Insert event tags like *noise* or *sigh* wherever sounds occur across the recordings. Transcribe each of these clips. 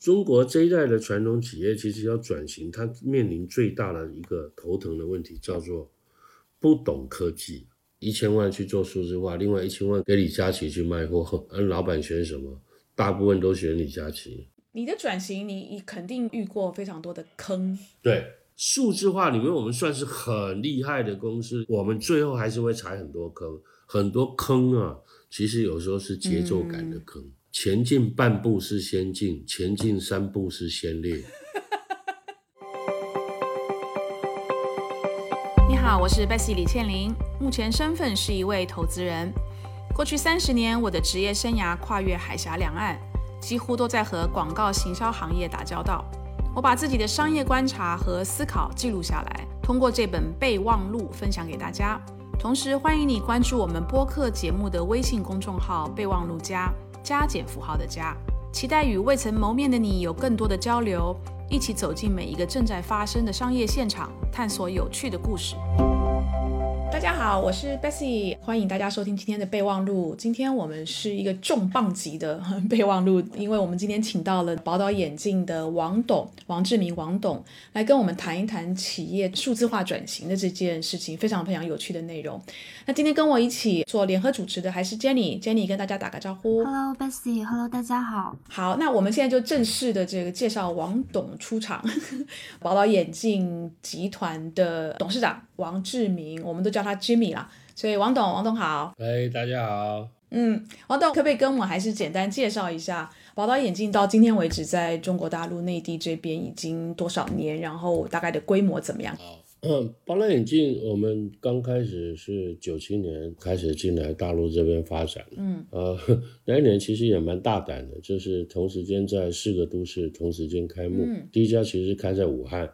中国这一代的传统企业其实要转型，它面临最大的一个头疼的问题叫做不懂科技。一千万去做数字化，另外一千万给李佳琦去卖货，而 *laughs* 老板选什么？大部分都选李佳琦。你的转型，你你肯定遇过非常多的坑。对，数字化里面我们算是很厉害的公司，我们最后还是会踩很多坑，很多坑啊，其实有时候是节奏感的坑。前进半步是先进，前进三步是先烈。*laughs* 你好，我是 Bessy 李倩玲，目前身份是一位投资人。过去三十年，我的职业生涯跨越海峡两岸，几乎都在和广告行销行业打交道。我把自己的商业观察和思考记录下来，通过这本备忘录分享给大家。同时，欢迎你关注我们播客节目的微信公众号“备忘录加”。加减符号的加，期待与未曾谋面的你有更多的交流，一起走进每一个正在发生的商业现场，探索有趣的故事。大家好，我是 Bessy，欢迎大家收听今天的备忘录。今天我们是一个重磅级的 *laughs* 备忘录，因为我们今天请到了宝岛眼镜的王董王志明王董来跟我们谈一谈企业数字化转型的这件事情，非常非常有趣的内容。那今天跟我一起做联合主持的还是 Jenny，Jenny 跟大家打个招呼。Hello Bessy，Hello 大家好。好，那我们现在就正式的这个介绍王董出场，*laughs* 宝岛眼镜集团的董事长王志明，我们都叫他。Jimmy 啦，所以王董，王董好，哎，大家好，嗯，王董可不可以跟我还是简单介绍一下宝岛眼镜到今天为止在中国大陆内地这边已经多少年，然后大概的规模怎么样？好，嗯，宝岛眼镜我们刚开始是九七年开始进来大陆这边发展，嗯，呃，那一年其实也蛮大胆的，就是同时间在四个都市同时间开幕，第一家其实开在武汉，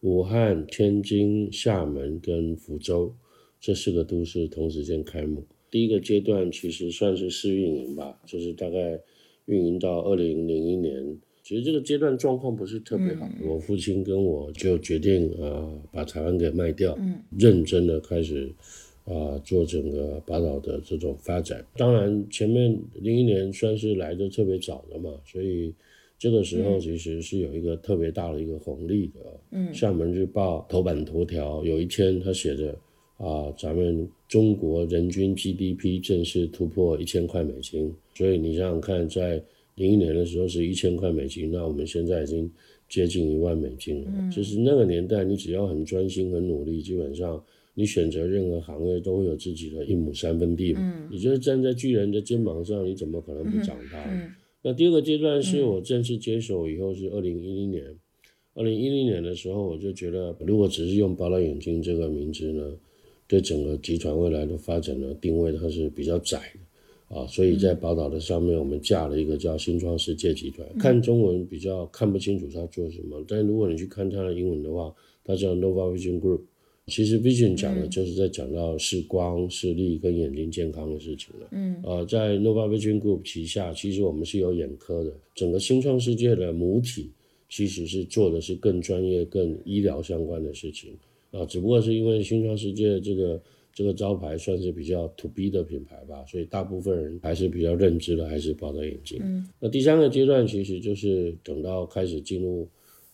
武汉、天津、厦门跟福州。这四个都市同时间开幕，第一个阶段其实算是试运营吧，就是大概运营到二零零一年。其实这个阶段状况不是特别好，我父亲跟我就决定啊，把台湾给卖掉，认真的开始啊做整个宝岛的这种发展。当然前面零一年算是来的特别早的嘛，所以这个时候其实是有一个特别大的一个红利的。嗯，厦门日报头版头条有一天他写着。啊，咱们中国人均 GDP 正式突破一千块美金，所以你想想看，在零一年的时候是一千块美金，那我们现在已经接近一万美金了。就是那个年代，你只要很专心、很努力，基本上你选择任何行业都会有自己的一亩三分地。嗯，你就是站在巨人的肩膀上，你怎么可能不长大？那第二个阶段是我正式接手以后，是二零一零年。二零一零年的时候，我就觉得，如果只是用“宝岛眼镜”这个名字呢？对整个集团未来的发展呢，定位它是比较窄的啊，所以在宝岛的上面，我们架了一个叫新创世界集团。看中文比较看不清楚它做什么，但如果你去看它的英文的话，它叫 Nova Vision Group。其实 Vision 讲的就是在讲到视光、视力跟眼睛健康的事情了。嗯，呃，在 Nova Vision Group 旗下，其实我们是有眼科的。整个新创世界的母体其实是做的是更专业、更医疗相关的事情。啊，只不过是因为新创世界这个这个招牌算是比较 to B 的品牌吧，所以大部分人还是比较认知的，还是宝岛眼镜。嗯，那第三个阶段其实就是等到开始进入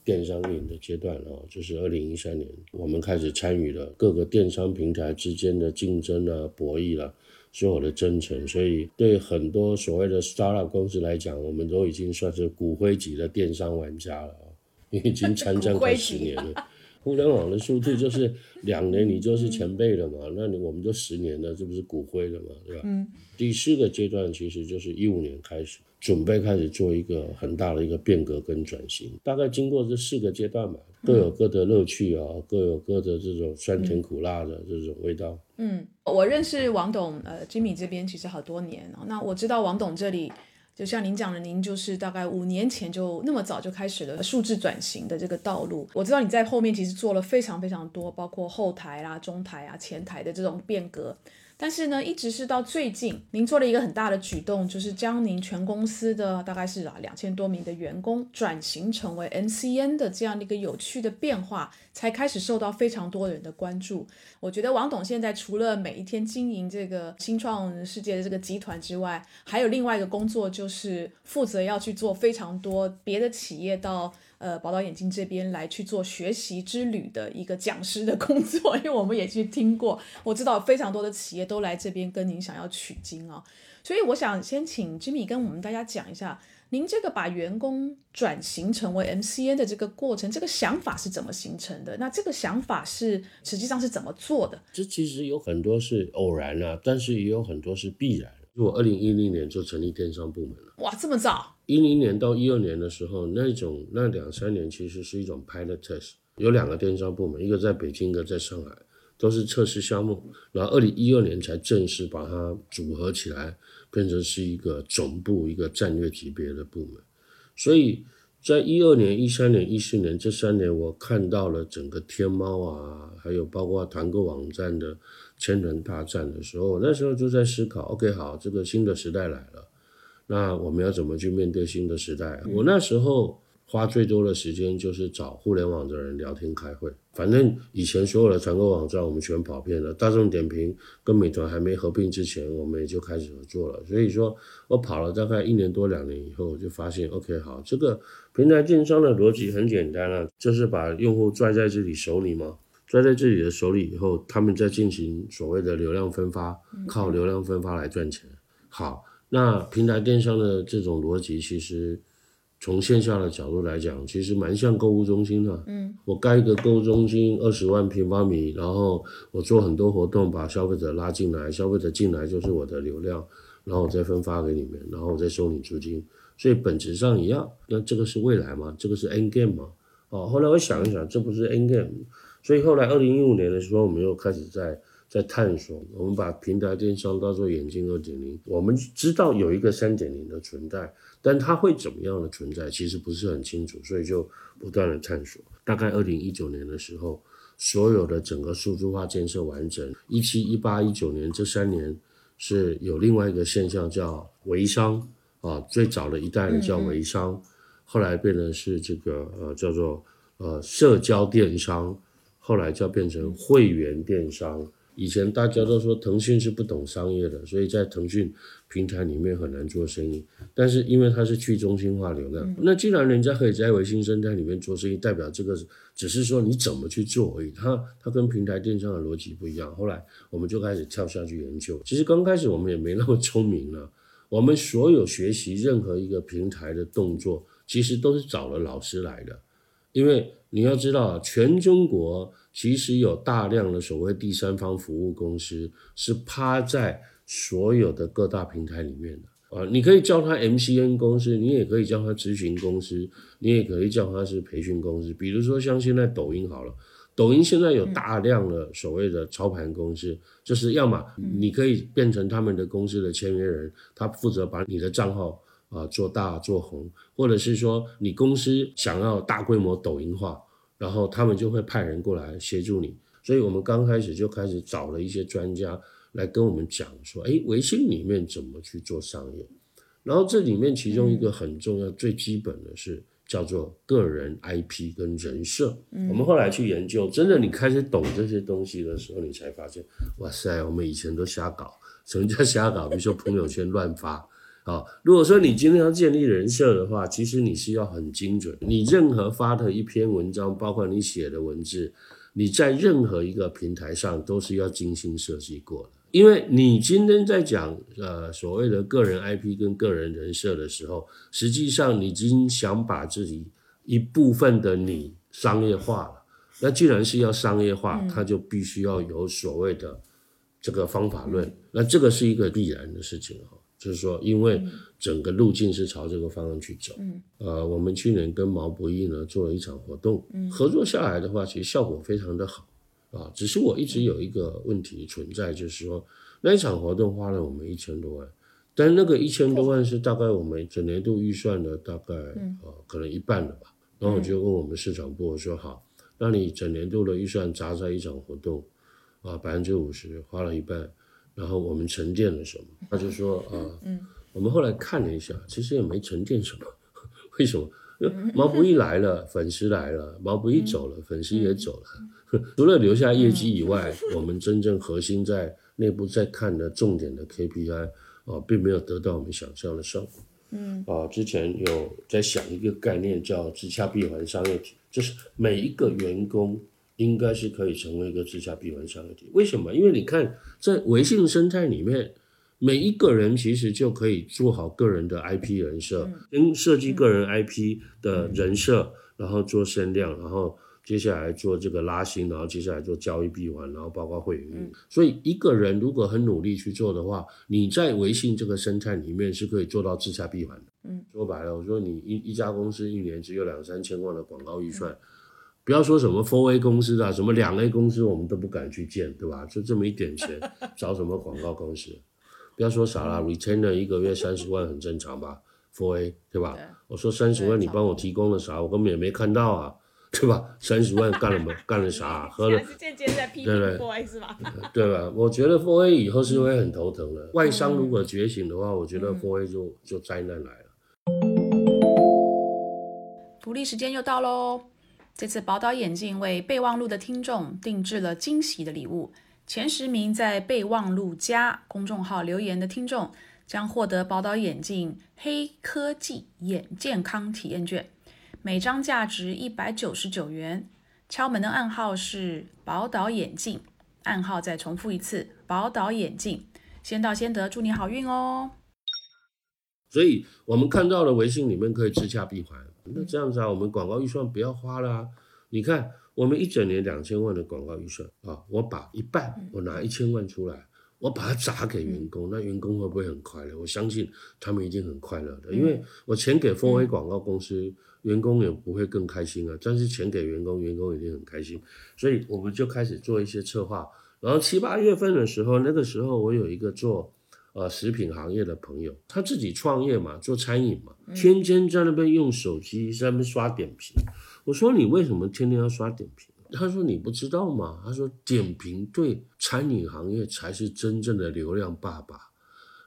电商运营的阶段啊，就是二零一三年，我们开始参与了各个电商平台之间的竞争啊、博弈啊，所有的征程。所以对很多所谓的 startup 公司来讲，我们都已经算是骨灰级的电商玩家了啊，已经参战快十年了。*laughs* 互联网的速度就是两年，你就是前辈了嘛？那你我们就十年了，这不是骨灰了嘛？对吧？嗯。第四个阶段其实就是一五年开始，准备开始做一个很大的一个变革跟转型。大概经过这四个阶段吧，各有各的乐趣啊，各有各的这种酸甜苦辣的这种味道。嗯，我认识王董，呃，Jimmy 这边其实好多年了。那我知道王董这里。就像您讲的，您就是大概五年前就那么早就开始了数字转型的这个道路。我知道你在后面其实做了非常非常多，包括后台啦、中台啊、前台的这种变革。但是呢，一直是到最近，您做了一个很大的举动，就是将您全公司的大概是啊两千多名的员工转型成为 NCN 的这样的一个有趣的变化，才开始受到非常多人的关注。我觉得王董现在除了每一天经营这个新创世界的这个集团之外，还有另外一个工作，就是负责要去做非常多别的企业到。呃，宝岛眼镜这边来去做学习之旅的一个讲师的工作，*laughs* 因为我们也去听过，我知道非常多的企业都来这边跟您想要取经啊，所以我想先请 Jimmy 跟我们大家讲一下，您这个把员工转型成为 MCN 的这个过程，这个想法是怎么形成的？那这个想法是实际上是怎么做的？这其实有很多是偶然啊，但是也有很多是必然。我二零一零年就成立电商部门了。哇，这么早！一零年到一二年的时候，那种那两三年其实是一种 pilot test，有两个电商部门，一个在北京，一个在上海，都是测试项目。然后二零一二年才正式把它组合起来，变成是一个总部，一个战略级别的部门。所以在一二年、一三年、一四年这三年，我看到了整个天猫啊，还有包括团购网站的。千人大战的时候，那时候就在思考，OK，好，这个新的时代来了，那我们要怎么去面对新的时代？我那时候花最多的时间就是找互联网的人聊天开会。反正以前所有的团购网站我们全跑遍了，大众点评跟美团还没合并之前，我们也就开始合作了。所以说我跑了大概一年多两年以后，就发现，OK，好，这个平台电商的逻辑很简单啊，就是把用户拽在自己手里嘛。拽在自己的手里以后，他们再进行所谓的流量分发，靠流量分发来赚钱。好，那平台电商的这种逻辑，其实从线下的角度来讲，其实蛮像购物中心的。嗯，我盖一个购物中心，二十万平方米，然后我做很多活动，把消费者拉进来，消费者进来就是我的流量，然后我再分发给你们，然后我再收你租金，所以本质上一样。那这个是未来吗？这个是 N game 吗？哦，后来我想一想，这不是 N game。所以后来，二零一五年的时候，我们又开始在在探索。我们把平台电商当做眼镜二点零。我们知道有一个三点零的存在，但它会怎么样的存在，其实不是很清楚。所以就不断的探索。大概二零一九年的时候，所有的整个数字化建设完整。一七、一八、一九年这三年是有另外一个现象叫微商啊，最早的一代的叫微商，后来变成是这个呃叫做呃社交电商。后来就变成会员电商。以前大家都说腾讯是不懂商业的，所以在腾讯平台里面很难做生意。但是因为它是去中心化流量，那既然人家可以在微信生态里面做生意，代表这个只是说你怎么去做而已。它它跟平台电商的逻辑不一样。后来我们就开始跳下去研究。其实刚开始我们也没那么聪明了。我们所有学习任何一个平台的动作，其实都是找了老师来的，因为。你要知道，全中国其实有大量的所谓第三方服务公司是趴在所有的各大平台里面的啊。你可以叫它 MCN 公司，你也可以叫它咨询公司，你也可以叫它是培训公司。比如说像现在抖音好了，抖音现在有大量的所谓的操盘公司，就是要么你可以变成他们的公司的签约人，他负责把你的账号。啊，做大做红，或者是说你公司想要大规模抖音化，然后他们就会派人过来协助你。所以我们刚开始就开始找了一些专家来跟我们讲说，哎，微信里面怎么去做商业？然后这里面其中一个很重要、最基本的是叫做个人 IP 跟人设。我们后来去研究，真的你开始懂这些东西的时候，你才发现，哇塞，我们以前都瞎搞。什么叫瞎搞？比如说朋友圈乱发。啊，如果说你今天要建立人设的话，其实你是要很精准。你任何发的一篇文章，包括你写的文字，你在任何一个平台上都是要精心设计过的。因为你今天在讲呃所谓的个人 IP 跟个人人设的时候，实际上你已经想把自己一部分的你商业化了。那既然是要商业化，它就必须要有所谓的这个方法论。那这个是一个必然的事情哈。就是说，因为整个路径是朝这个方向去走。嗯，呃，我们去年跟毛不易呢做了一场活动，合作下来的话，其实效果非常的好啊。只是我一直有一个问题存在，就是说那一场活动花了我们一千多万，但那个一千多万是大概我们整年度预算的大概呃可能一半了吧。然后我就问我们市场部我说：“好，那你整年度的预算砸在一场活动啊，百分之五十花了一半。”然后我们沉淀了什么？他就说啊，嗯，我们后来看了一下，其实也没沉淀什么，*laughs* 为什么？毛不易来了，粉丝来了；毛不易走了，粉丝也走了。*laughs* 除了留下业绩以外，*laughs* 我们真正核心在内部在看的重点的 KPI 啊，并没有得到我们想象的效果。嗯，啊，之前有在想一个概念叫自洽闭环商业体，就是每一个员工应该是可以成为一个自洽闭环商业体。为什么？因为你看在微信生态里面。每一个人其实就可以做好个人的 IP 人设，跟设计个人 IP 的人设，然后做声量，然后接下来做这个拉新，然后接下来做交易闭环，然后包括会员。所以一个人如果很努力去做的话，你在微信这个生态里面是可以做到自洽闭环的。嗯，说白了，我说你一一家公司一年只有两三千万的广告预算，不要说什么 Four A 公司啊，什么两 A 公司我们都不敢去见，对吧？就这么一点钱，*laughs* 找什么广告公司？不要说啥了，retainer 一个月三十万很正常吧？Four A 对吧？我说三十万你帮我提供了啥？我根本也没看到啊，对吧？三十万干了么？*laughs* 干了啥？喝了？间接在批评 Four A 是吧？*laughs* 对吧？我觉得 Four A 以后是会很头疼的。外商如果觉醒的话，我觉得 Four A 就就灾难来了。福利时间又到喽！这次宝岛眼镜为备忘录的听众定制了惊喜的礼物。前十名在备忘录加公众号留言的听众，将获得宝岛眼镜黑科技眼健康体验券，每张价值一百九十九元。敲门的暗号是宝岛眼镜，暗号再重复一次，宝岛眼镜。先到先得，祝你好运哦！所以我们看到了微信里面可以自洽闭环，那这样子啊，我们广告预算不要花了。啊你看。我们一整年两千万的广告预算啊，我把一半，我拿一千万出来，我把它砸给员工，那员工会不会很快乐？我相信他们一定很快乐的，因为我钱给丰威广告公司，员工也不会更开心啊。但是钱给员工，员工一定很开心，所以我们就开始做一些策划。然后七八月份的时候，那个时候我有一个做呃食品行业的朋友，他自己创业嘛，做餐饮嘛，天天在那边用手机在那边刷点评。我说你为什么天天要刷点评？他说你不知道吗？他说点评对餐饮行业才是真正的流量爸爸。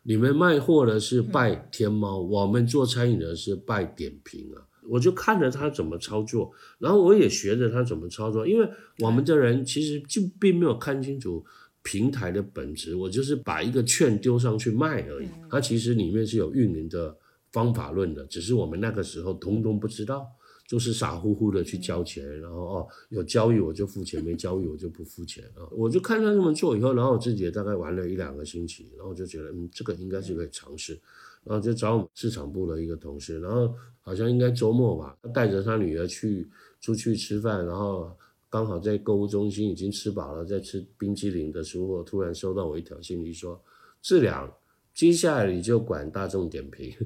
你们卖货的是拜天猫，我们做餐饮的是拜点评啊。我就看着他怎么操作，然后我也学着他怎么操作，因为我们的人其实就并没有看清楚平台的本质。我就是把一个券丢上去卖而已，它其实里面是有运营的方法论的，只是我们那个时候通通不知道。就是傻乎乎的去交钱，然后哦有交易我就付钱，没交易我就不付钱啊！我就看他这么做以后，然后我自己也大概玩了一两个星期，然后就觉得嗯这个应该是可以尝试，然后就找我们市场部的一个同事，然后好像应该周末吧，他带着他女儿去出去吃饭，然后刚好在购物中心已经吃饱了，在吃冰淇淋的时候，突然收到我一条信息说志良，接下来你就管大众点评。*laughs*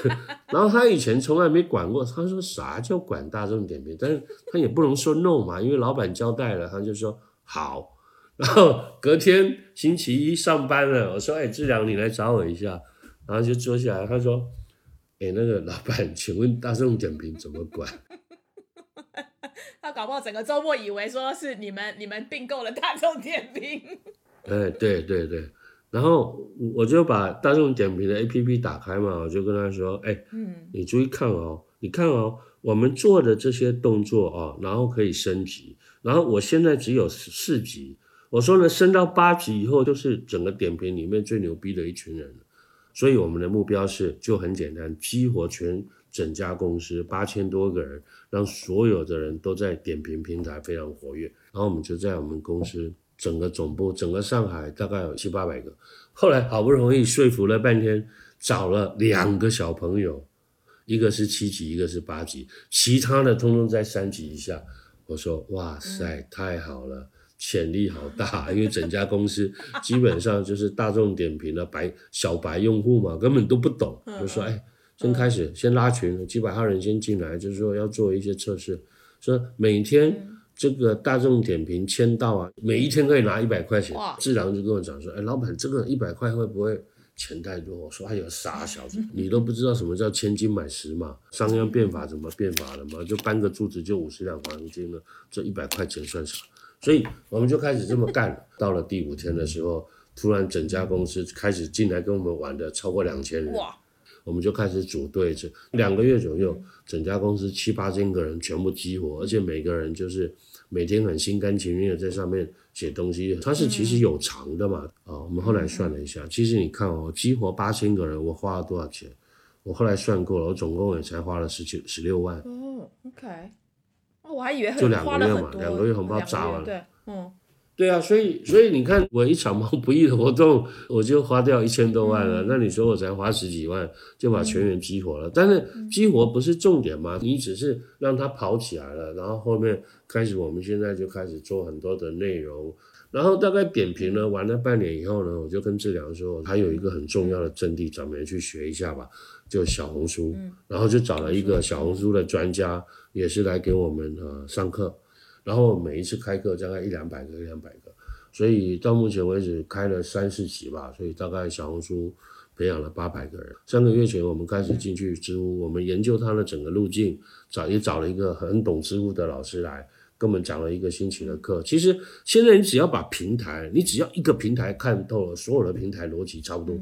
*laughs* 然后他以前从来没管过，他说啥叫管大众点评？但是他也不能说 no 嘛，因为老板交代了，他就说好。*laughs* 然后隔天星期一上班了，我说哎志良你来找我一下，然后就坐下来，他说哎那个老板，请问大众点评怎么管？*laughs* 他搞不好整个周末以为说是你们你们并购了大众点评。*laughs* 哎对对对。然后我就把大众点评的 A P P 打开嘛，我就跟他说：“哎，嗯，你注意看哦，你看哦，我们做的这些动作哦，然后可以升级。然后我现在只有四级，我说呢，升到八级以后，就是整个点评里面最牛逼的一群人了。所以我们的目标是就很简单，激活全整家公司八千多个人，让所有的人都在点评平台非常活跃。然后我们就在我们公司。”整个总部，整个上海大概有七八百个。后来好不容易说服了半天，找了两个小朋友，一个是七级，一个是八级，其他的通通在三级以下。我说哇塞，太好了，潜力好大，因为整家公司 *laughs* 基本上就是大众点评的白小白用户嘛，根本都不懂。就说哎，先开始先拉群，几百号人先进来，就是说要做一些测试，说每天。这个大众点评签到啊，每一天可以拿一百块钱。志良就跟我讲说：“哎，老板，这个一百块会不会钱太多？”我说：“哎呦，傻小子，你都不知道什么叫千金买十嘛，商鞅变法怎么变法的嘛？就搬个柱子就五十两黄金了，这一百块钱算啥？”所以我们就开始这么干。到了第五天的时候。突然整家公司开始进来跟我们玩的超过两千人，哇，我们就开始组队，这两个月左右，整家公司七八千个人全部激活，而且每个人就是每天很心甘情愿的在上面写东西，它是其实有偿的嘛，啊，我们后来算了一下，其实你看哦，激活八千个人，我花了多少钱？我后来算过了，我总共也才花了十九十六万，哦，OK，哦，我还以为就两个月嘛，两个月红包砸完了。对，嗯，对啊，所以所以你看，我一场毛不易的活动，我就花掉一千多万了。那你说我才花十几万就把全员激活了？但是激活不是重点嘛？你只是让它跑起来了，然后后面开始，我们现在就开始做很多的内容。然后大概点评了玩了半年以后呢，我就跟志良说，还有一个很重要的阵地，咱们也去学一下吧，就小红书。然后就找了一个小红书的专家，也是来给我们呃上课。然后每一次开课大概一两百个，一两百个，所以到目前为止开了三四期吧，所以大概小红书培养了八百个人。三个月前我们开始进去知乎，我们研究它的整个路径，找也找了一个很懂知乎的老师来跟我们讲了一个星期的课。其实现在你只要把平台，你只要一个平台看透了，所有的平台逻辑差不多，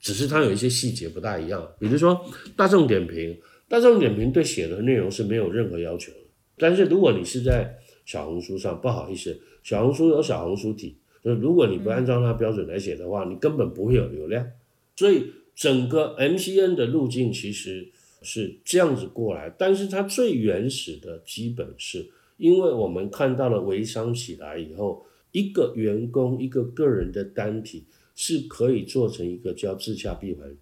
只是它有一些细节不大一样。比如说大众点评，大众点评对写的内容是没有任何要求的。但是如果你是在小红书上，不好意思，小红书有小红书体，就是如果你不按照它标准来写的话，你根本不会有流量。所以整个 MCN 的路径其实是这样子过来，但是它最原始的基本是，因为我们看到了微商起来以后，一个员工一个个人的单体是可以做成一个叫自洽闭环。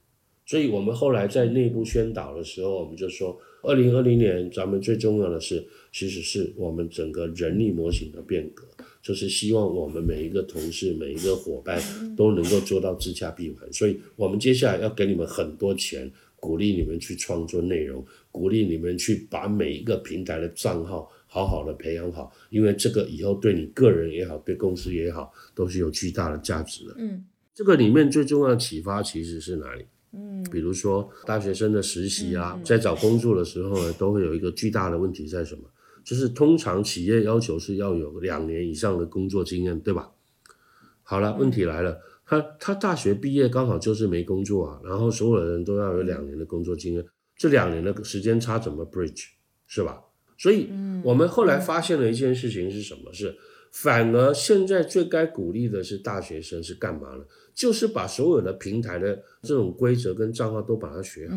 所以我们后来在内部宣导的时候，我们就说，二零二零年咱们最重要的是，其实是我们整个人力模型的变革，就是希望我们每一个同事、每一个伙伴都能够做到自洽闭环。所以我们接下来要给你们很多钱，鼓励你们去创作内容，鼓励你们去把每一个平台的账号好好的培养好，因为这个以后对你个人也好，对公司也好，都是有巨大的价值的。嗯，这个里面最重要的启发其实是哪里？嗯，比如说大学生的实习啊，在找工作的时候呢，都会有一个巨大的问题在什么？就是通常企业要求是要有两年以上的工作经验，对吧？好了，问题来了，他他大学毕业刚好就是没工作啊，然后所有的人都要有两年的工作经验，这两年的时间差怎么 bridge 是吧？所以，我们后来发现了一件事情是什么？是反而现在最该鼓励的是大学生是干嘛呢？就是把所有的平台的这种规则跟账号都把它学好。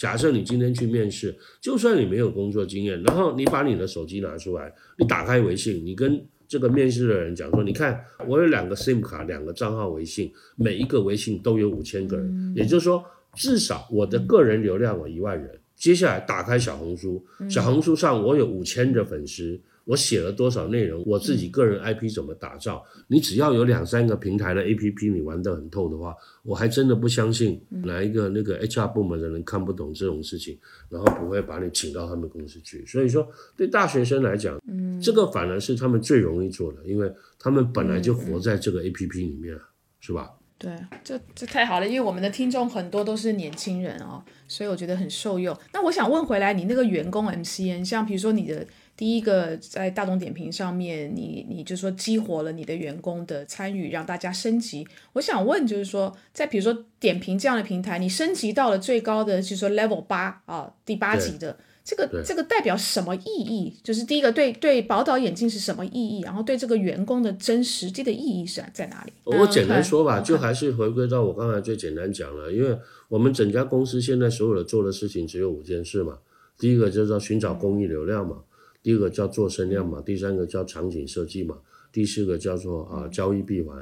假设你今天去面试，就算你没有工作经验，然后你把你的手机拿出来，你打开微信，你跟这个面试的人讲说，你看我有两个 SIM 卡，两个账号微信，每一个微信都有五千个人，也就是说，至少我的个人流量有一万人。接下来打开小红书，小红书上我有五千的粉丝。我写了多少内容？我自己个人 IP 怎么打造？你只要有两三个平台的 APP，你玩得很透的话，我还真的不相信哪一个那个 HR 部门的人看不懂这种事情，然后不会把你请到他们公司去。所以说，对大学生来讲，嗯，这个反而是他们最容易做的，因为他们本来就活在这个 APP 里面，是吧？对，这这太好了，因为我们的听众很多都是年轻人哦，所以我觉得很受用。那我想问回来，你那个员工 MCN，像比如说你的。第一个在大众点评上面，你你就说激活了你的员工的参与，让大家升级。我想问，就是说，在比如说点评这样的平台，你升级到了最高的，就是说 level 八啊，第八级的这个这个代表什么意义？就是第一个对对宝岛眼镜是什么意义？然后对这个员工的真实际的意义是在哪里？我简单说吧，就还是回归到我刚才最简单讲了，因为我们整家公司现在所有的做的事情只有五件事嘛，第一个就是寻找公益流量嘛。第二个叫做声量嘛，第三个叫场景设计嘛，第四个叫做啊交易闭环，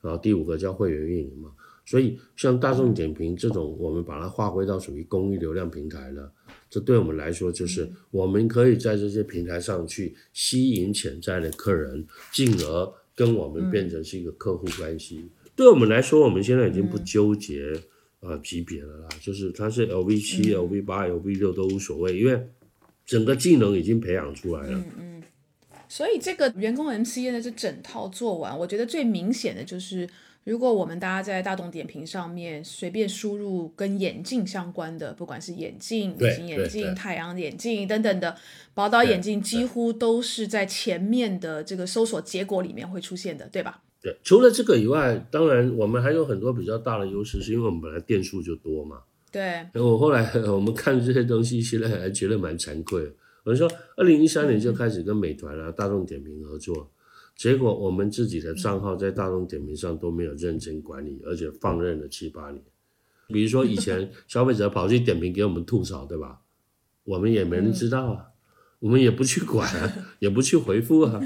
然后第五个叫会员运营嘛。所以像大众点评这种，我们把它划归到属于公益流量平台了。这对我们来说，就是我们可以在这些平台上去吸引潜在的客人，进而跟我们变成是一个客户关系。对我们来说，我们现在已经不纠结啊级别了啦，就是它是 LV 七、LV 八、LV 六都无所谓，因为。整个技能已经培养出来了。嗯嗯，所以这个员工 MCN 的这整套做完，我觉得最明显的就是，如果我们大家在大众点评上面随便输入跟眼镜相关的，不管是眼镜、隐形眼镜、太阳眼镜等等的，宝岛眼镜几乎都是在前面的这个搜索结果里面会出现的，对吧？对，除了这个以外，当然我们还有很多比较大的优势，是因为我们本来店数就多嘛。对。我后来我们看这些东西，现在还觉得蛮惭愧。我们说，二零一三年就开始跟美团啊、大众点评合作，结果我们自己的账号在大众点评上都没有认真管理，而且放任了七八年。比如说以前 *laughs* 消费者跑去点评给我们吐槽，对吧？我们也没人知道啊，我们也不去管，*laughs* 也不去回复啊。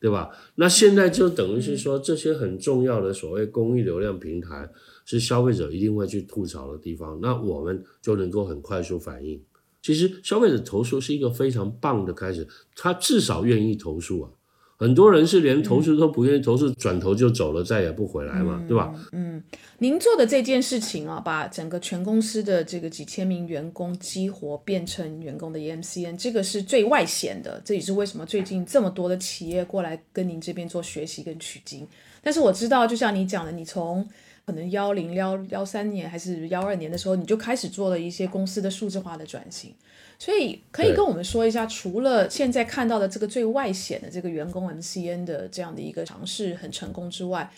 对吧？那现在就等于是说，这些很重要的所谓公益流量平台，是消费者一定会去吐槽的地方，那我们就能够很快速反应。其实消费者投诉是一个非常棒的开始，他至少愿意投诉啊。很多人是连投诉都不愿意投诉，转头就走了，再也不回来嘛，对吧？嗯，您做的这件事情啊，把整个全公司的这个几千名员工激活变成员工的 EMCN，这个是最外显的。这也是为什么最近这么多的企业过来跟您这边做学习跟取经。但是我知道，就像你讲的，你从可能幺零幺幺三年还是幺二年的时候，你就开始做了一些公司的数字化的转型。所以可以跟我们说一下，除了现在看到的这个最外显的这个员工 MCN 的这样的一个尝试很成功之外，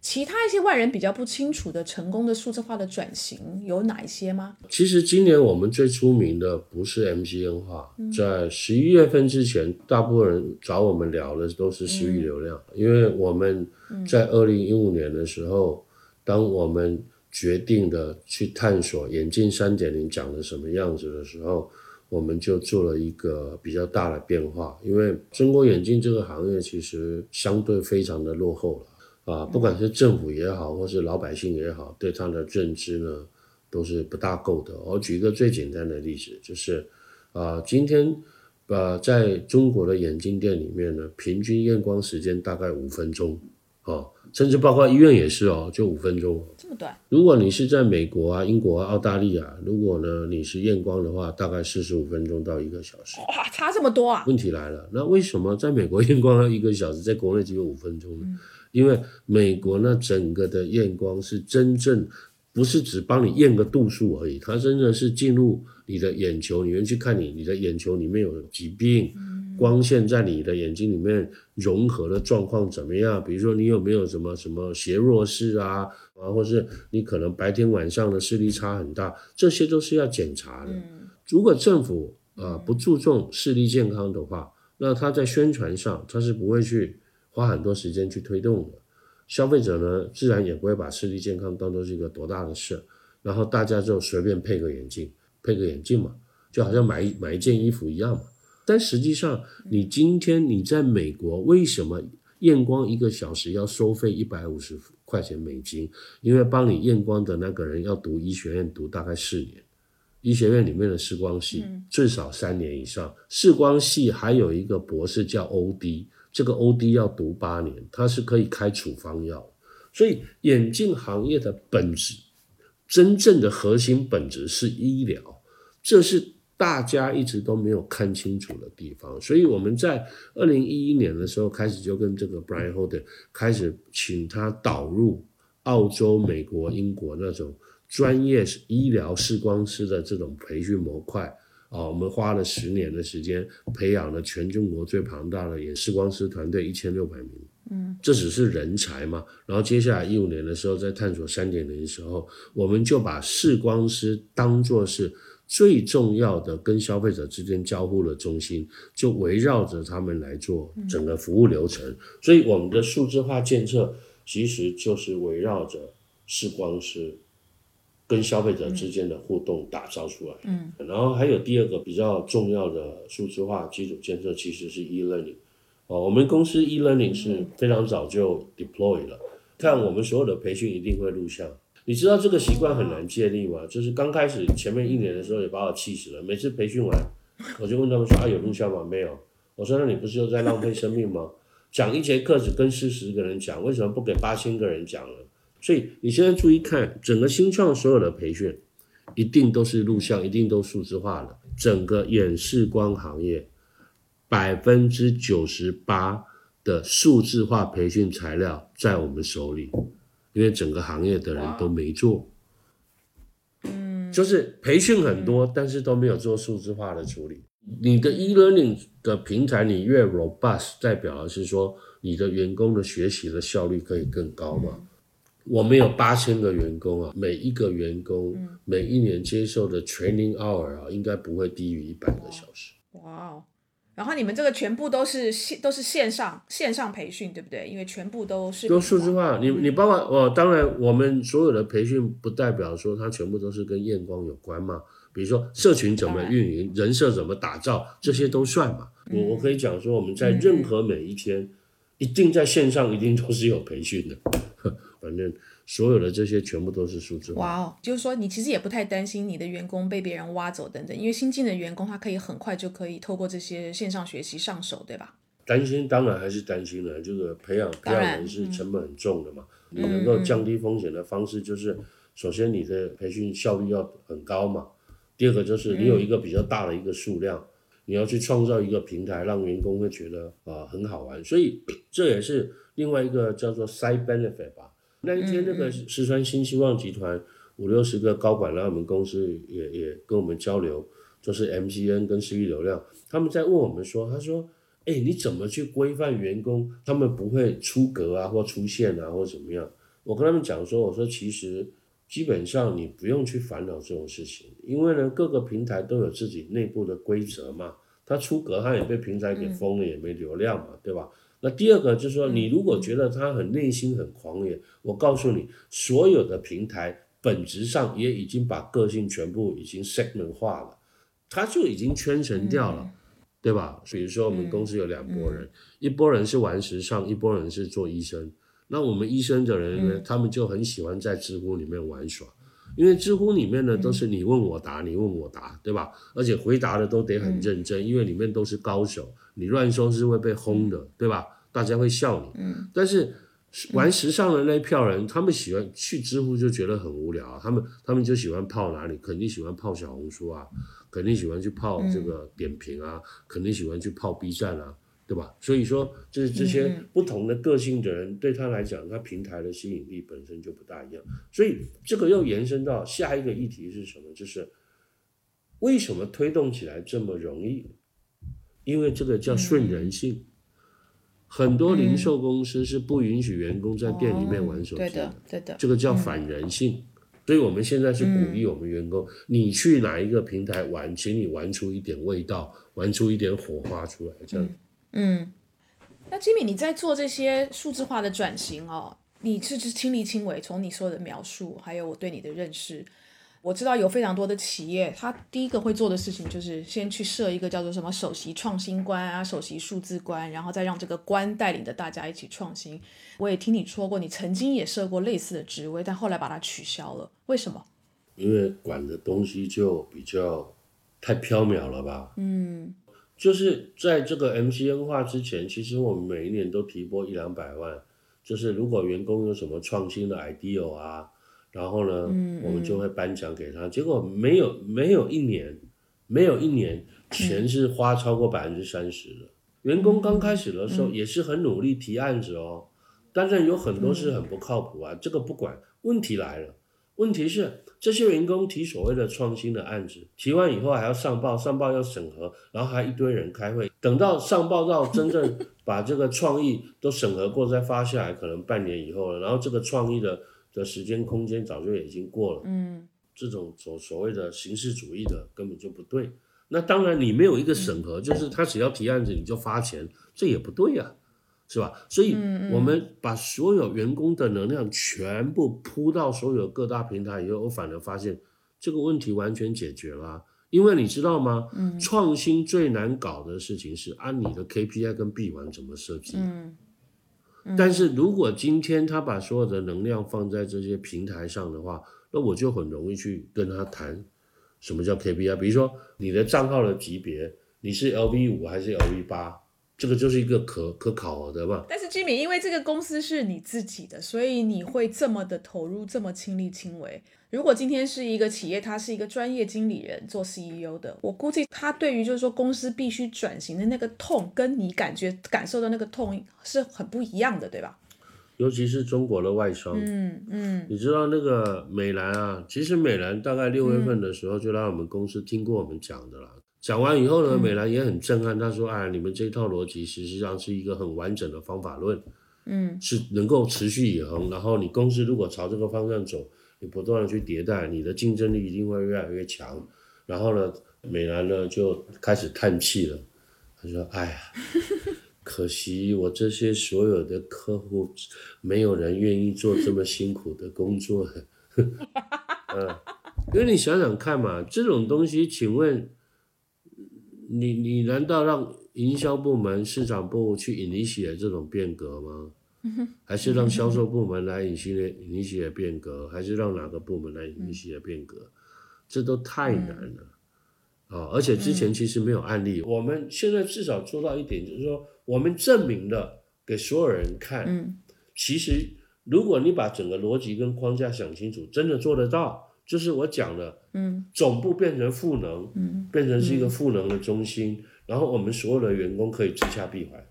其他一些外人比较不清楚的成功的数字化的转型有哪一些吗？其实今年我们最出名的不是 MCN 化，在十一月份之前，大部分人找我们聊的都是私域流量，因为我们在二零一五年的时候，当我们决定的去探索眼镜三点零讲的什么样子的时候。我们就做了一个比较大的变化，因为中国眼镜这个行业其实相对非常的落后了啊，不管是政府也好，或是老百姓也好，对它的认知呢都是不大够的。我举一个最简单的例子，就是啊，今天呃，在中国的眼镜店里面呢，平均验光时间大概五分钟啊。甚至包括医院也是哦，就五分钟，这么短。如果你是在美国啊、英国啊、澳大利亚，如果呢你是验光的话，大概四十五分钟到一个小时。哇，差这么多啊！问题来了，那为什么在美国验光要一个小时，在国内只有五分钟呢？因为美国呢整个的验光是真正不是只帮你验个度数而已，它真的是进入你的眼球里面去看你，你的眼球里面有疾病。光线在你的眼睛里面融合的状况怎么样？比如说你有没有什么什么斜弱视啊啊，或是你可能白天晚上的视力差很大，这些都是要检查的。如果政府啊不注重视力健康的话，那他在宣传上他是不会去花很多时间去推动的。消费者呢，自然也不会把视力健康当做是一个多大的事，然后大家就随便配个眼镜，配个眼镜嘛，就好像买买一件衣服一样嘛。但实际上，你今天你在美国，为什么验光一个小时要收费一百五十块钱美金？因为帮你验光的那个人要读医学院，读大概四年，医学院里面的视光系最少三年以上。视光系还有一个博士叫 O.D，这个 O.D 要读八年，他是可以开处方药。所以眼镜行业的本质，真正的核心本质是医疗，这是。大家一直都没有看清楚的地方，所以我们在二零一一年的时候开始就跟这个 Brian Holder 开始请他导入澳洲、美国、英国那种专业医疗视光师的这种培训模块啊，我们花了十年的时间培养了全中国最庞大的眼视光师团队一千六百名，嗯，这只是人才嘛。然后接下来一五年的时候，在探索三点零的时候，我们就把视光师当做是。最重要的跟消费者之间交互的中心，就围绕着他们来做整个服务流程。所以我们的数字化建设其实就是围绕着视光师跟消费者之间的互动打造出来。嗯，然后还有第二个比较重要的数字化基础建设，其实是 e-learning。哦，我们公司 e-learning 是非常早就 deploy 了。看我们所有的培训一定会录像。你知道这个习惯很难建立吗？就是刚开始前面一年的时候也把我气死了。每次培训完，我就问他们说：“啊，有录像吗？”没有。我说：“那你不是又在浪费生命吗？讲一节课只跟四十个人讲，为什么不给八千个人讲呢？”所以你现在注意看，整个新创所有的培训，一定都是录像，一定都数字化的。整个演示光行业，百分之九十八的数字化培训材料在我们手里。因为整个行业的人都没做，嗯，就是培训很多，但是都没有做数字化的处理。你的 e-learning 的平台你越 robust，代表的是说你的员工的学习的效率可以更高嘛？我们有八千个员工啊，每一个员工每一年接受的 training hour 啊，应该不会低于一百个小时。哇哦！然后你们这个全部都是线都是线上线上培训，对不对？因为全部都是都数字化。你你包括哦，当然我们所有的培训不代表说它全部都是跟验光有关嘛。比如说社群怎么运营，人设怎么打造，这些都算嘛。我我可以讲说，我们在任何每一天，一定在线上一定都是有培训的。*laughs* 反正所有的这些全部都是数字化。哇哦，就是说你其实也不太担心你的员工被别人挖走等等，因为新进的员工他可以很快就可以透过这些线上学习上手，对吧？担心当然还是担心的，这个培养培养人是成本很重的嘛。你能够降低风险的方式就是，首先你的培训效率要很高嘛。第二个就是你有一个比较大的一个数量，你要去创造一个平台，让员工会觉得啊很好玩，所以这也是另外一个叫做 side benefit 吧。那一天那个四川新希望集团五六十个高管来我们公司也也跟我们交流，就是 MCN 跟私域流量，他们在问我们说，他说，哎，你怎么去规范员工，他们不会出格啊或出现啊或怎么样？我跟他们讲说，我说其实。基本上你不用去烦恼这种事情，因为呢各个平台都有自己内部的规则嘛。他出格，他也被平台给封了，也没流量嘛，对吧？那第二个就是说，你如果觉得他很内心很狂野，我告诉你，所有的平台本质上也已经把个性全部已经 segment 化了，他就已经圈层掉了，对吧？比如说我们公司有两拨人，一拨人是玩时尚，一拨人是做医生。那我们医生的人呢，他们就很喜欢在知乎里面玩耍，因为知乎里面呢都是你问我答，你问我答，对吧？而且回答的都得很认真，因为里面都是高手，你乱说是会被轰的，对吧？大家会笑你。嗯。但是玩时尚的那一票人，他们喜欢去知乎就觉得很无聊，他们他们就喜欢泡哪里？肯定喜欢泡小红书啊，肯定喜欢去泡这个点评啊，肯定喜欢去泡 B 站啊。对吧？所以说，就是这些不同的个性的人，对他来讲，他平台的吸引力本身就不大一样。所以这个又延伸到下一个议题是什么？就是为什么推动起来这么容易？因为这个叫顺人性。很多零售公司是不允许员工在店里面玩手机的，对的，这个叫反人性。所以我们现在是鼓励我们员工，你去哪一个平台玩，请你玩出一点味道，玩出一点火花出来，这样。嗯，那 Jimmy，你在做这些数字化的转型哦，你是是亲力亲为。从你说的描述，还有我对你的认识，我知道有非常多的企业，他第一个会做的事情就是先去设一个叫做什么首席创新官啊，首席数字官，然后再让这个官带领着大家一起创新。我也听你说过，你曾经也设过类似的职位，但后来把它取消了，为什么？因为管的东西就比较太缥缈了吧？嗯。就是在这个 MCN 化之前，其实我们每一年都提拨一两百万。就是如果员工有什么创新的 idea 啊，然后呢，我们就会颁奖给他。结果没有没有一年，没有一年钱是花超过百分之三十的。员工刚开始的时候也是很努力提案子哦，但是有很多是很不靠谱啊。这个不管，问题来了，问题是。这些员工提所谓的创新的案子，提完以后还要上报，上报要审核，然后还一堆人开会，等到上报到真正 *laughs* 把这个创意都审核过再发下来，可能半年以后了。然后这个创意的的时间空间早就已经过了。嗯，这种所所谓的形式主义的根本就不对。那当然你没有一个审核，就是他只要提案子你就发钱，这也不对呀。是吧？所以，我们把所有员工的能量全部铺到所有各大平台以后，我反而发现这个问题完全解决了。因为你知道吗？创新最难搞的事情是按你的 KPI 跟闭环怎么设计。嗯。但是如果今天他把所有的能量放在这些平台上的话，那我就很容易去跟他谈什么叫 KPI。比如说你的账号的级别，你是 LV 五还是 LV 八？这个就是一个可可考核的吧。但是 Jimmy，因为这个公司是你自己的，所以你会这么的投入，这么亲力亲为。如果今天是一个企业，他是一个专业经理人做 CEO 的，我估计他对于就是说公司必须转型的那个痛，跟你感觉感受的那个痛是很不一样的，对吧？尤其是中国的外商，嗯嗯，你知道那个美兰啊，其实美兰大概六月份的时候就来我们公司听过我们讲的了。讲完以后呢，美兰也很震撼，她说：“哎，你们这套逻辑实际上是一个很完整的方法论，嗯，是能够持续以恒。然后你公司如果朝这个方向走，你不断的去迭代，你的竞争力一定会越来越强。然后呢，美兰呢就开始叹气了，她说：‘哎呀，*laughs* 可惜我这些所有的客户，没有人愿意做这么辛苦的工作。’嗯，因为你想想看嘛，这种东西，请问。”你你难道让营销部门、市场部去引起这种变革吗？*laughs* 还是让销售部门来引起引起变革？还是让哪个部门来引起变革？这都太难了啊！而且之前其实没有案例，我们现在至少做到一点，就是说我们证明了给所有人看，其实如果你把整个逻辑跟框架想清楚，真的做得到。就是我讲的，嗯，总部变成赋能，嗯，变成是一个赋能的中心，然后我们所有的员工可以自洽闭环，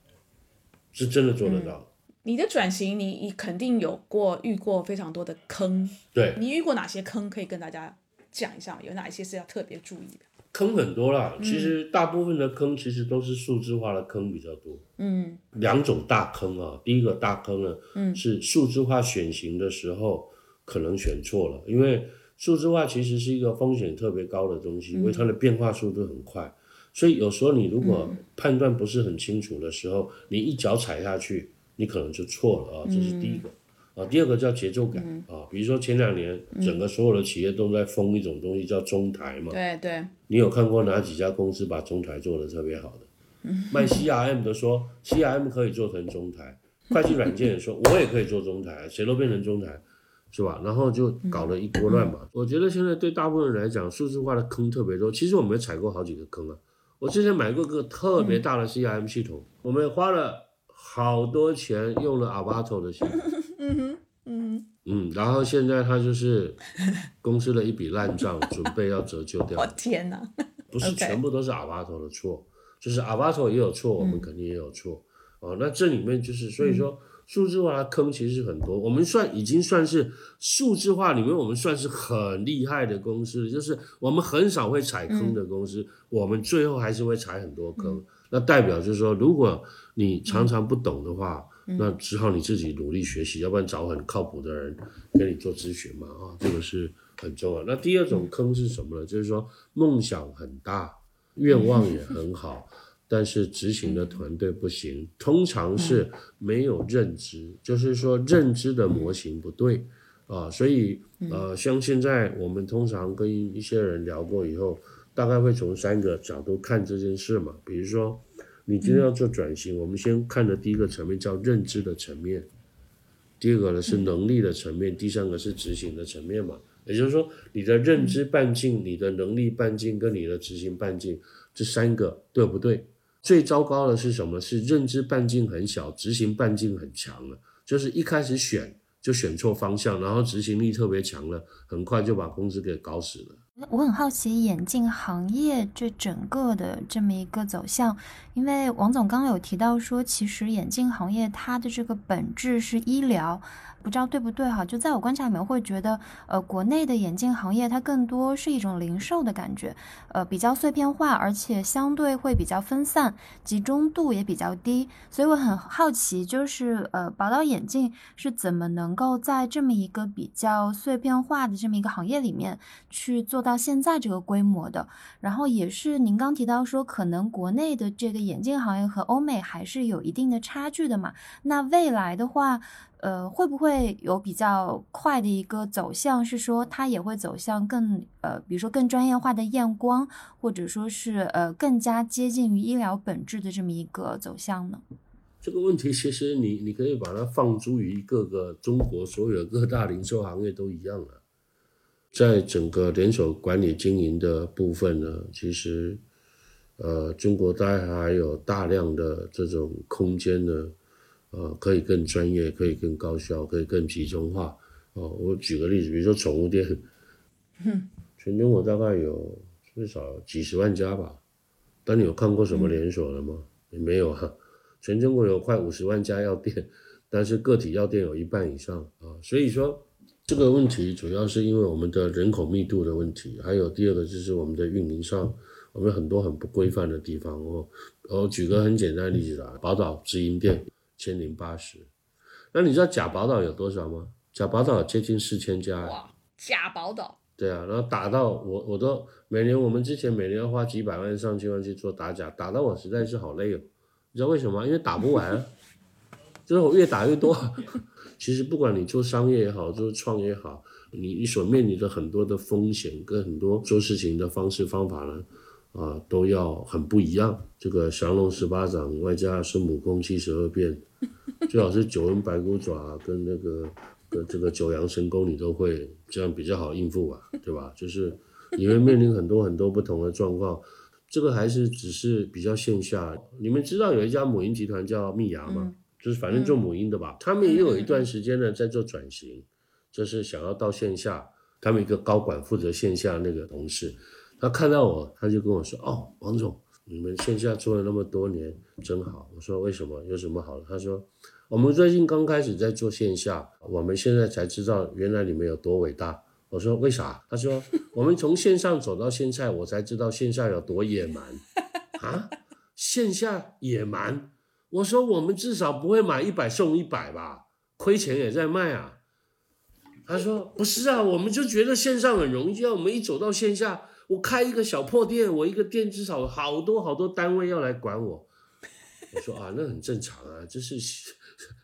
是真的做得到。你的转型，你你肯定有过遇过非常多的坑，对。你遇过哪些坑可以跟大家讲一下？有哪一些是要特别注意的？坑很多啦，其实大部分的坑其实都是数字化的坑比较多，嗯，两种大坑啊，第一个大坑呢，嗯，是数字化选型的时候可能选错了，因为。数字化其实是一个风险特别高的东西，因为它的变化速度很快，所以有时候你如果判断不是很清楚的时候，你一脚踩下去，你可能就错了啊。这是第一个啊。第二个叫节奏感啊，比如说前两年整个所有的企业都在封一种东西叫中台嘛。对对。你有看过哪几家公司把中台做的特别好的？卖 CRM 的说 CRM 可以做成中台，会计软件说我也可以做中台，谁都变成中台。是吧？然后就搞了一锅乱嘛。我觉得现在对大部分人来讲，数字化的坑特别多。其实我们踩过好几个坑啊。我之前买过个特别大的 CRM 系统，我们花了好多钱用了 Avato 的系统。嗯哼，嗯嗯，然后现在它就是公司的一笔烂账，准备要折旧掉。*laughs* 我天哪！不是全部都是 Avato 的错，就是 Avato 也有错，我们肯定也有错。哦，那这里面就是所以说。数字化的坑其实很多，我们算已经算是数字化里面我们算是很厉害的公司，就是我们很少会踩坑的公司，我们最后还是会踩很多坑。那代表就是说，如果你常常不懂的话，那只好你自己努力学习，要不然找很靠谱的人跟你做咨询嘛啊，这个是很重要。那第二种坑是什么呢？就是说梦想很大，愿望也很好。*laughs* 但是执行的团队不行，通常是没有认知，就是说认知的模型不对啊，所以呃，像现在我们通常跟一些人聊过以后，大概会从三个角度看这件事嘛。比如说，你今天要做转型，我们先看的第一个层面叫认知的层面，第二个呢是能力的层面，第三个是执行的层面嘛。也就是说，你的认知半径、你的能力半径跟你的执行半径这三个对不对？最糟糕的是什么？是认知半径很小，执行半径很强了。就是一开始选就选错方向，然后执行力特别强了，很快就把公司给搞死了。我很好奇眼镜行业这整个的这么一个走向，因为王总刚刚有提到说，其实眼镜行业它的这个本质是医疗。不知道对不对哈？就在我观察里面，会觉得，呃，国内的眼镜行业它更多是一种零售的感觉，呃，比较碎片化，而且相对会比较分散，集中度也比较低。所以我很好奇，就是呃，宝岛眼镜是怎么能够在这么一个比较碎片化的这么一个行业里面去做到现在这个规模的？然后也是您刚提到说，可能国内的这个眼镜行业和欧美还是有一定的差距的嘛？那未来的话。呃，会不会有比较快的一个走向？是说它也会走向更呃，比如说更专业化的验光，或者说是呃更加接近于医疗本质的这么一个走向呢？这个问题其实你你可以把它放诸于各个中国所有各大零售行业都一样了，在整个连锁管理经营的部分呢，其实呃中国大概还有大量的这种空间呢。呃，可以更专业，可以更高效，可以更集中化。哦，我举个例子，比如说宠物店，*laughs* 全中国大概有至少几十万家吧。但你有看过什么连锁的吗？也没有啊。全中国有快五十万家药店，但是个体药店有一半以上啊。所以说这个问题主要是因为我们的人口密度的问题，还有第二个就是我们的运营上，我们很多很不规范的地方。我我举个很简单的例子啊，宝岛直营店千零八十，那你知道假宝岛有多少吗？假宝岛接近四千家。哇，假宝岛。对啊，然后打到我，我都每年我们之前每年要花几百万上千万去做打假，打到我实在是好累哦。你知道为什么？因为打不完，*laughs* 就是我越打越多。其实不管你做商业也好，做创业也好，你你所面临的很多的风险跟很多做事情的方式方法呢，啊，都要很不一样。这个降龙十八掌外加孙悟空七十二变，*laughs* 最好是九纹白骨爪跟那个跟。这个九阳神功你都会，这样比较好应付吧，对吧？就是你会面临很多很多不同的状况，这个还是只是比较线下。你们知道有一家母婴集团叫蜜芽吗？就是反正做母婴的吧，他们也有一段时间呢在做转型，就是想要到线下。他们一个高管负责线下那个同事，他看到我，他就跟我说：“哦，王总，你们线下做了那么多年，真好。”我说：“为什么？有什么好？”他说。我们最近刚开始在做线下，我们现在才知道原来你们有多伟大。我说为啥？他说我们从线上走到现在，我才知道线下有多野蛮啊！线下野蛮？我说我们至少不会买一百送一百吧？亏钱也在卖啊！他说不是啊，我们就觉得线上很容易，我们一走到线下，我开一个小破店，我一个店至少好多好多单位要来管我。我说啊，那很正常啊，这是。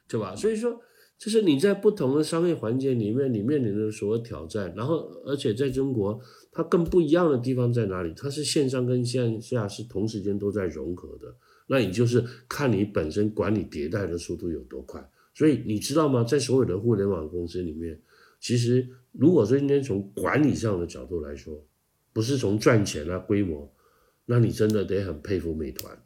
对吧？所以说，就是你在不同的商业环节里面，你面临的所有挑战。然后，而且在中国，它更不一样的地方在哪里？它是线上跟线下是同时间都在融合的。那你就是看你本身管理迭代的速度有多快。所以你知道吗？在所有的互联网公司里面，其实如果说今天从管理上的角度来说，不是从赚钱啊规模，那你真的得很佩服美团，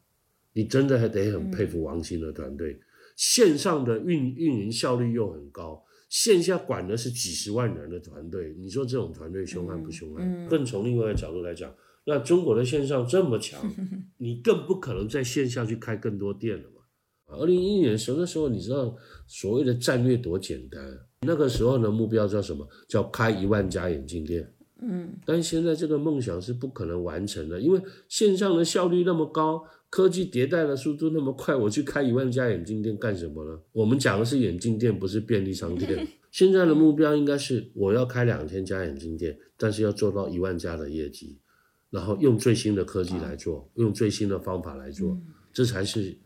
你真的还得很佩服王兴的团队。线上的运运营效率又很高，线下管的是几十万人的团队，你说这种团队凶悍不凶悍？更从另外一个角度来讲，那中国的线上这么强，*laughs* 你更不可能在线下去开更多店了嘛？二零一一年什么时候你知道所谓的战略多简单？那个时候的目标叫什么？叫开一万家眼镜店。嗯，但现在这个梦想是不可能完成的，因为线上的效率那么高。科技迭代的速度那么快，我去开一万家眼镜店干什么呢？我们讲的是眼镜店，不是便利商店。*laughs* 现在的目标应该是我要开两千家眼镜店，但是要做到一万家的业绩，然后用最新的科技来做，用最新的方法来做，这才是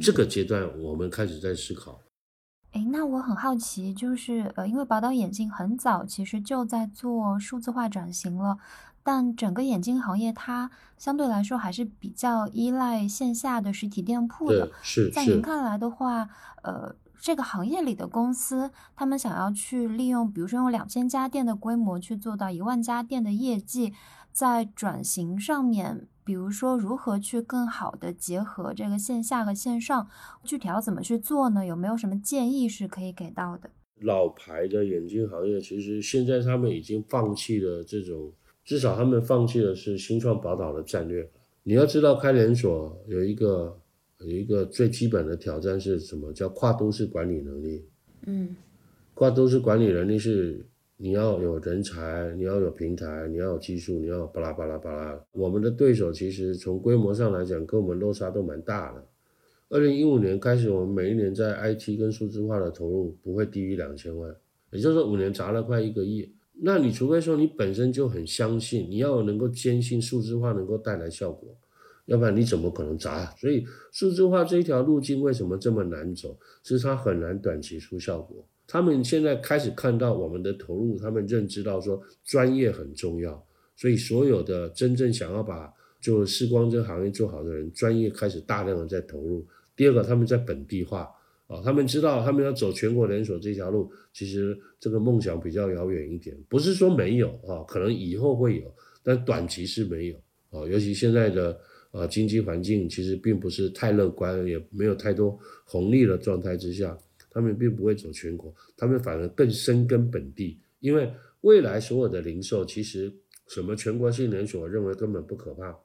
这个阶段我们开始在思考。哎，那我很好奇，就是呃，因为宝岛眼镜很早其实就在做数字化转型了。但整个眼镜行业，它相对来说还是比较依赖线下的实体店铺的。是在您看来的话，呃，这个行业里的公司，他们想要去利用，比如说用两千家店的规模去做到一万家店的业绩，在转型上面，比如说如何去更好的结合这个线下和线上，具体要怎么去做呢？有没有什么建议是可以给到的？老牌的眼镜行业，其实现在他们已经放弃了这种。至少他们放弃的是新创宝岛的战略。你要知道，开连锁有一个有一个最基本的挑战是什么？叫跨都市管理能力。嗯，跨都市管理能力是你要有人才，你要有平台，你要有技术，你要巴拉巴拉巴拉。我们的对手其实从规模上来讲，跟我们落差都蛮大的。二零一五年开始，我们每一年在 IT 跟数字化的投入不会低于两千万，也就是说五年砸了快一个亿。那你除非说你本身就很相信，你要能够坚信数字化能够带来效果，要不然你怎么可能砸？所以数字化这一条路径为什么这么难走？是它很难短期出效果。他们现在开始看到我们的投入，他们认知到说专业很重要，所以所有的真正想要把就视光这个行业做好的人，专业开始大量的在投入。第二个，他们在本地化。啊，他们知道他们要走全国连锁这条路，其实这个梦想比较遥远一点。不是说没有啊，可能以后会有，但短期是没有啊。尤其现在的啊经济环境其实并不是太乐观，也没有太多红利的状态之下，他们并不会走全国，他们反而更深耕本地。因为未来所有的零售，其实什么全国性连锁，认为根本不可怕。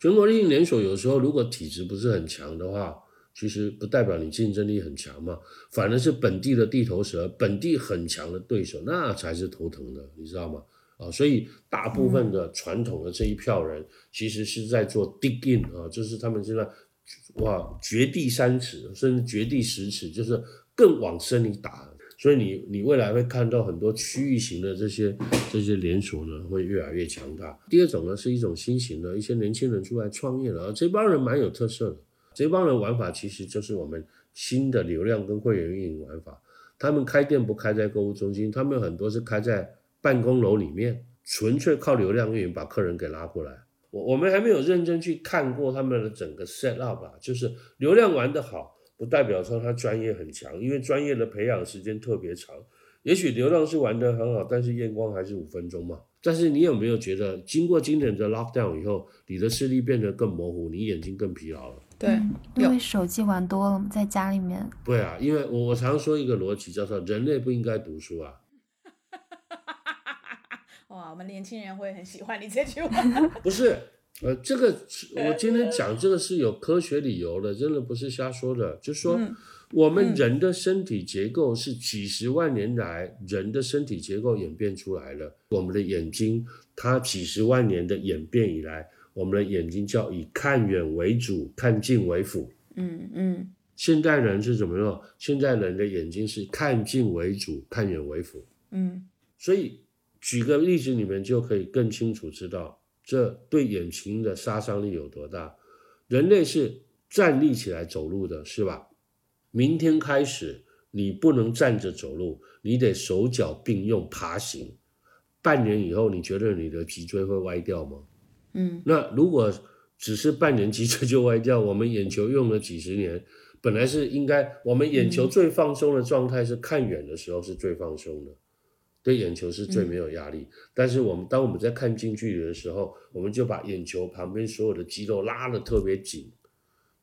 全国性连锁有时候如果体质不是很强的话。其实不代表你竞争力很强嘛，反而是本地的地头蛇，本地很强的对手，那才是头疼的，你知道吗？啊，所以大部分的传统的这一票人其实是在做 dig in 啊，就是他们现在哇掘地三尺，甚至掘地十尺，就是更往深里打。所以你你未来会看到很多区域型的这些这些连锁呢，会越来越强大。第二种呢是一种新型的一些年轻人出来创业了，这帮人蛮有特色的。这帮人玩法其实就是我们新的流量跟会员运营玩法。他们开店不开在购物中心，他们很多是开在办公楼里面，纯粹靠流量运营把客人给拉过来。我我们还没有认真去看过他们的整个 set up 啊，就是流量玩得好。不代表说他专业很强，因为专业的培养时间特别长。也许流量是玩得很好，但是验光还是五分钟嘛。但是你有没有觉得，经过今年的 lockdown 以后，你的视力变得更模糊，你眼睛更疲劳了？对，因为手机玩多了，在家里面。对啊，因为我我常说一个逻辑，叫做人类不应该读书啊。哇，我们年轻人会很喜欢你这句话。*laughs* 不是。呃，这个我今天讲这个是有科学理由的，真的不是瞎说的。就是说，我们人的身体结构是几十万年来人的身体结构演变出来的。我们的眼睛，它几十万年的演变以来，我们的眼睛叫以看远为主，看近为辅。嗯嗯。现代人是怎么用？现代人的眼睛是看近为主，看远为辅。嗯。所以举个例子，你们就可以更清楚知道。这对眼睛的杀伤力有多大？人类是站立起来走路的，是吧？明天开始，你不能站着走路，你得手脚并用爬行。半年以后，你觉得你的脊椎会歪掉吗？嗯，那如果只是半年脊椎就歪掉，我们眼球用了几十年，本来是应该，我们眼球最放松的状态是看远的时候是最放松的。对眼球是最没有压力，但是我们当我们在看近距离的时候，我们就把眼球旁边所有的肌肉拉得特别紧，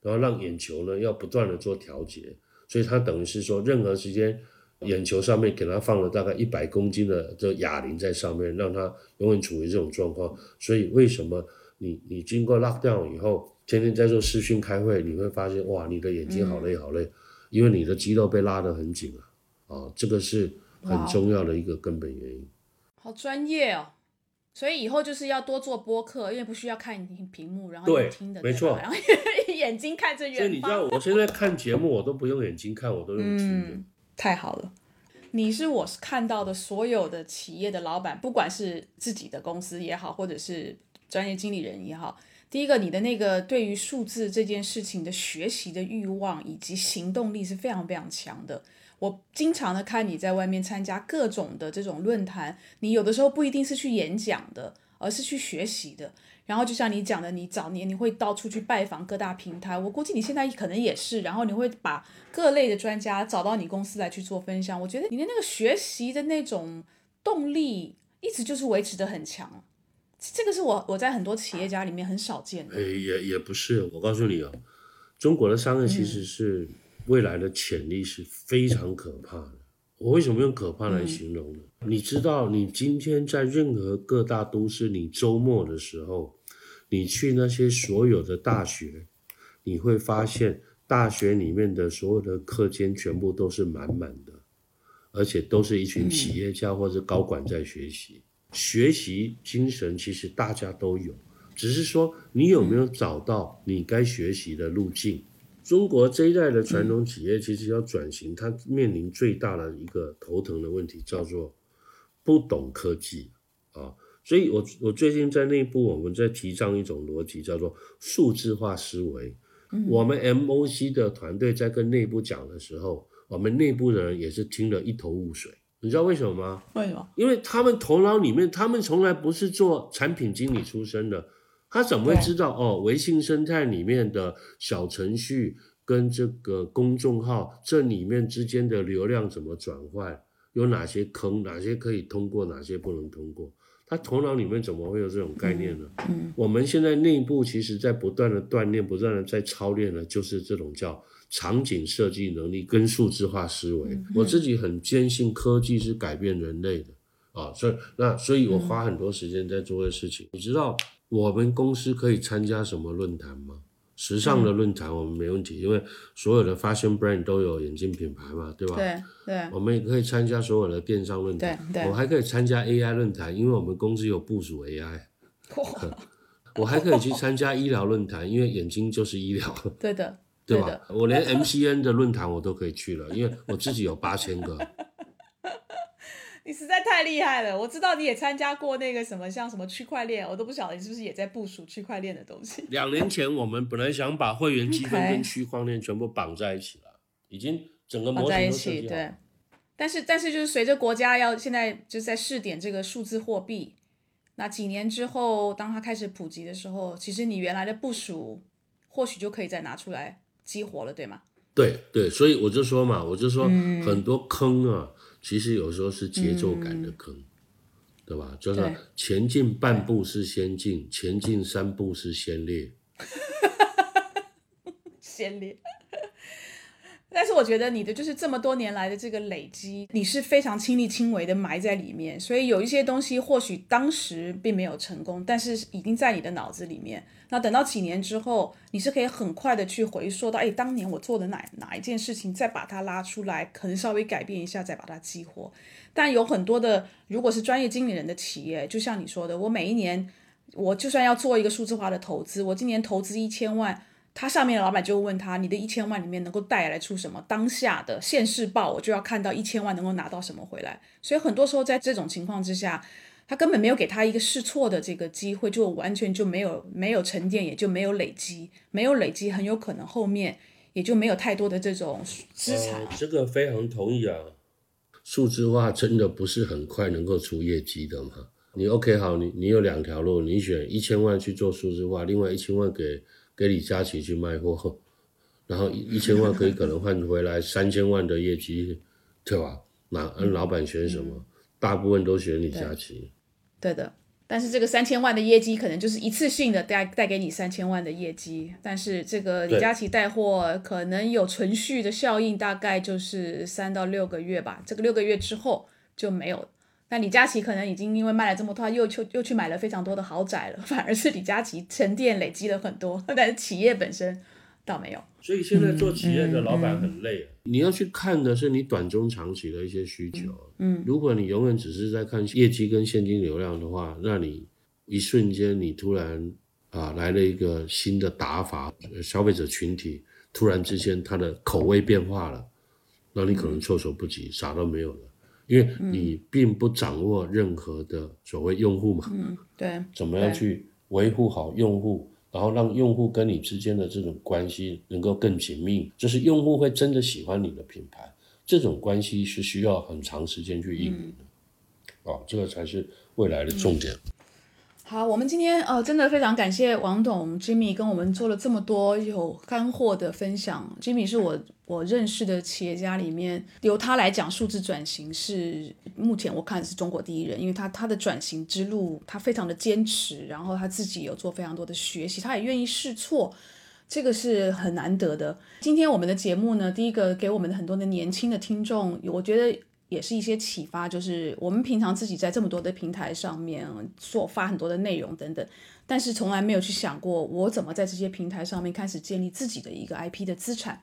然后让眼球呢要不断的做调节，所以它等于是说，任何时间眼球上面给它放了大概一百公斤的这哑铃在上面，让它永远处于这种状况。所以为什么你你经过 lock down 以后，天天在做视讯开会，你会发现哇，你的眼睛好累好累，因为你的肌肉被拉得很紧了啊，这个是。很重要的一个根本原因，好专业哦，所以以后就是要多做播客，因为不需要看屏幕，然后听的，没错，然后 *laughs* 眼睛看着远所以你知道，我现在看节目，我都不用眼睛看，我都用听的。太好了，你是我是看到的所有的企业的老板，不管是自己的公司也好，或者是专业经理人也好，第一个，你的那个对于数字这件事情的学习的欲望以及行动力是非常非常强的。我经常的看你在外面参加各种的这种论坛，你有的时候不一定是去演讲的，而是去学习的。然后就像你讲的，你早年你会到处去拜访各大平台，我估计你现在可能也是。然后你会把各类的专家找到你公司来去做分享。我觉得你的那个学习的那种动力，一直就是维持的很强。这个是我我在很多企业家里面很少见的。也也不是，我告诉你哦，中国的商业其实是。未来的潜力是非常可怕的。我为什么用可怕来形容呢？你知道，你今天在任何各大都市，你周末的时候，你去那些所有的大学，你会发现大学里面的所有的课间全部都是满满的，而且都是一群企业家或者高管在学习。学习精神其实大家都有，只是说你有没有找到你该学习的路径。中国这一代的传统企业其实要转型，它面临最大的一个头疼的问题叫做不懂科技啊。所以我我最近在内部我们在提倡一种逻辑，叫做数字化思维。我们 MOC 的团队在跟内部讲的时候，我们内部的人也是听得一头雾水。你知道为什么吗？为什么？因为他们头脑里面，他们从来不是做产品经理出身的。他怎么会知道哦？微信生态里面的小程序跟这个公众号这里面之间的流量怎么转换？有哪些坑？哪些可以通过？哪些不能通过？他头脑里面怎么会有这种概念呢？嗯，我们现在内部其实在不断的锻炼，不断的在操练的，就是这种叫场景设计能力跟数字化思维。我自己很坚信科技是改变人类的啊，所以那所以我花很多时间在做的事情，你知道。我们公司可以参加什么论坛吗？时尚的论坛我们没问题，因为所有的 fashion brand 都有眼镜品牌嘛，对吧？对对。我们也可以参加所有的电商论坛，对对。我还可以参加 AI 论坛，因为我们公司有部署 AI。*laughs* 我还可以去参加医疗论坛，因为眼睛就是医疗。对的，对吧？我连 MCN 的论坛我都可以去了，因为我自己有八千个。你实在太厉害了！我知道你也参加过那个什么，像什么区块链，我都不晓得你是不是也在部署区块链的东西。两年前我们本来想把会员积分跟区块链全部绑在一起了，已经整个模型都设计对，但是但是就是随着国家要现在就是在试点这个数字货币，那几年之后当它开始普及的时候，其实你原来的部署或许就可以再拿出来激活了，对吗？对对，所以我就说嘛，我就说很多坑啊。其实有时候是节奏感的坑，对吧？就是前进半步是先进，前进三步是先烈。*laughs* 先烈。但是我觉得你的就是这么多年来的这个累积，你是非常亲力亲为的埋在里面，所以有一些东西或许当时并没有成功，但是已经在你的脑子里面。那等到几年之后，你是可以很快的去回溯到，哎，当年我做的哪哪一件事情，再把它拉出来，可能稍微改变一下，再把它激活。但有很多的，如果是专业经理人的企业，就像你说的，我每一年，我就算要做一个数字化的投资，我今年投资一千万，他上面的老板就问他，你的一千万里面能够带来出什么？当下的现世报，我就要看到一千万能够拿到什么回来。所以很多时候在这种情况之下。他根本没有给他一个试错的这个机会，就完全就没有没有沉淀，也就没有累积，没有累积，很有可能后面也就没有太多的这种资产。这个非常同意啊，数字化真的不是很快能够出业绩的嘛？你 OK 好，你你有两条路，你选一千万去做数字化，另外一千万给给李佳琦去卖货，*laughs* 然后一千万可以可能换回来三千万的业绩，对吧？那老板选什么？大部分都选李佳琦。对的，但是这个三千万的业绩可能就是一次性的带带给你三千万的业绩，但是这个李佳琦带货可能有存续的效应，大概就是三到六个月吧。这个六个月之后就没有。但李佳琦可能已经因为卖了这么多，又去又去买了非常多的豪宅了，*laughs* 反而是李佳琦沉淀累积了很多，但是企业本身倒没有。所以现在做企业的老板很累。你要去看的是你短中长期的一些需求。嗯，如果你永远只是在看业绩跟现金流量的话，那你一瞬间你突然啊来了一个新的打法，消费者群体突然之间他的口味变化了，那你可能措手不及，啥都没有了，因为你并不掌握任何的所谓用户嘛。嗯，对。怎么样去维护好用户？然后让用户跟你之间的这种关系能够更紧密，就是用户会真的喜欢你的品牌，这种关系是需要很长时间去运营的，哦，这个才是未来的重点。好，我们今天呃，真的非常感谢王董 Jimmy 跟我们做了这么多有干货的分享。Jimmy 是我我认识的企业家里面，由他来讲数字转型是目前我看是中国第一人，因为他他的转型之路他非常的坚持，然后他自己有做非常多的学习，他也愿意试错，这个是很难得的。今天我们的节目呢，第一个给我们的很多的年轻的听众，我觉得。也是一些启发，就是我们平常自己在这么多的平台上面做发很多的内容等等，但是从来没有去想过我怎么在这些平台上面开始建立自己的一个 IP 的资产。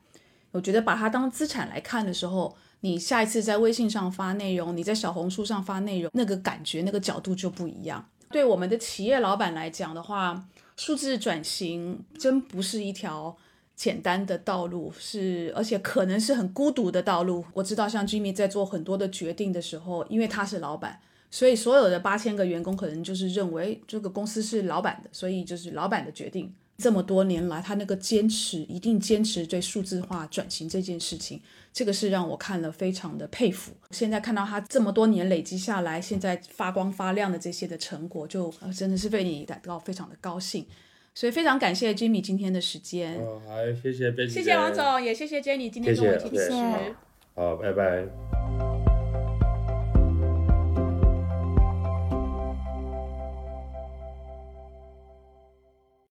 我觉得把它当资产来看的时候，你下一次在微信上发内容，你在小红书上发内容，那个感觉、那个角度就不一样。对我们的企业老板来讲的话，数字转型真不是一条。简单的道路是，而且可能是很孤独的道路。我知道，像 Jimmy 在做很多的决定的时候，因为他是老板，所以所有的八千个员工可能就是认为这个公司是老板的，所以就是老板的决定。这么多年来，他那个坚持，一定坚持对数字化转型这件事情，这个是让我看了非常的佩服。现在看到他这么多年累积下来，现在发光发亮的这些的成果，就真的是为你感到非常的高兴。所以非常感谢 Jimmy 今天的时间。哦，好，谢谢谢谢王总，也谢谢 Jenny 今天跟我一起主持。好，拜拜。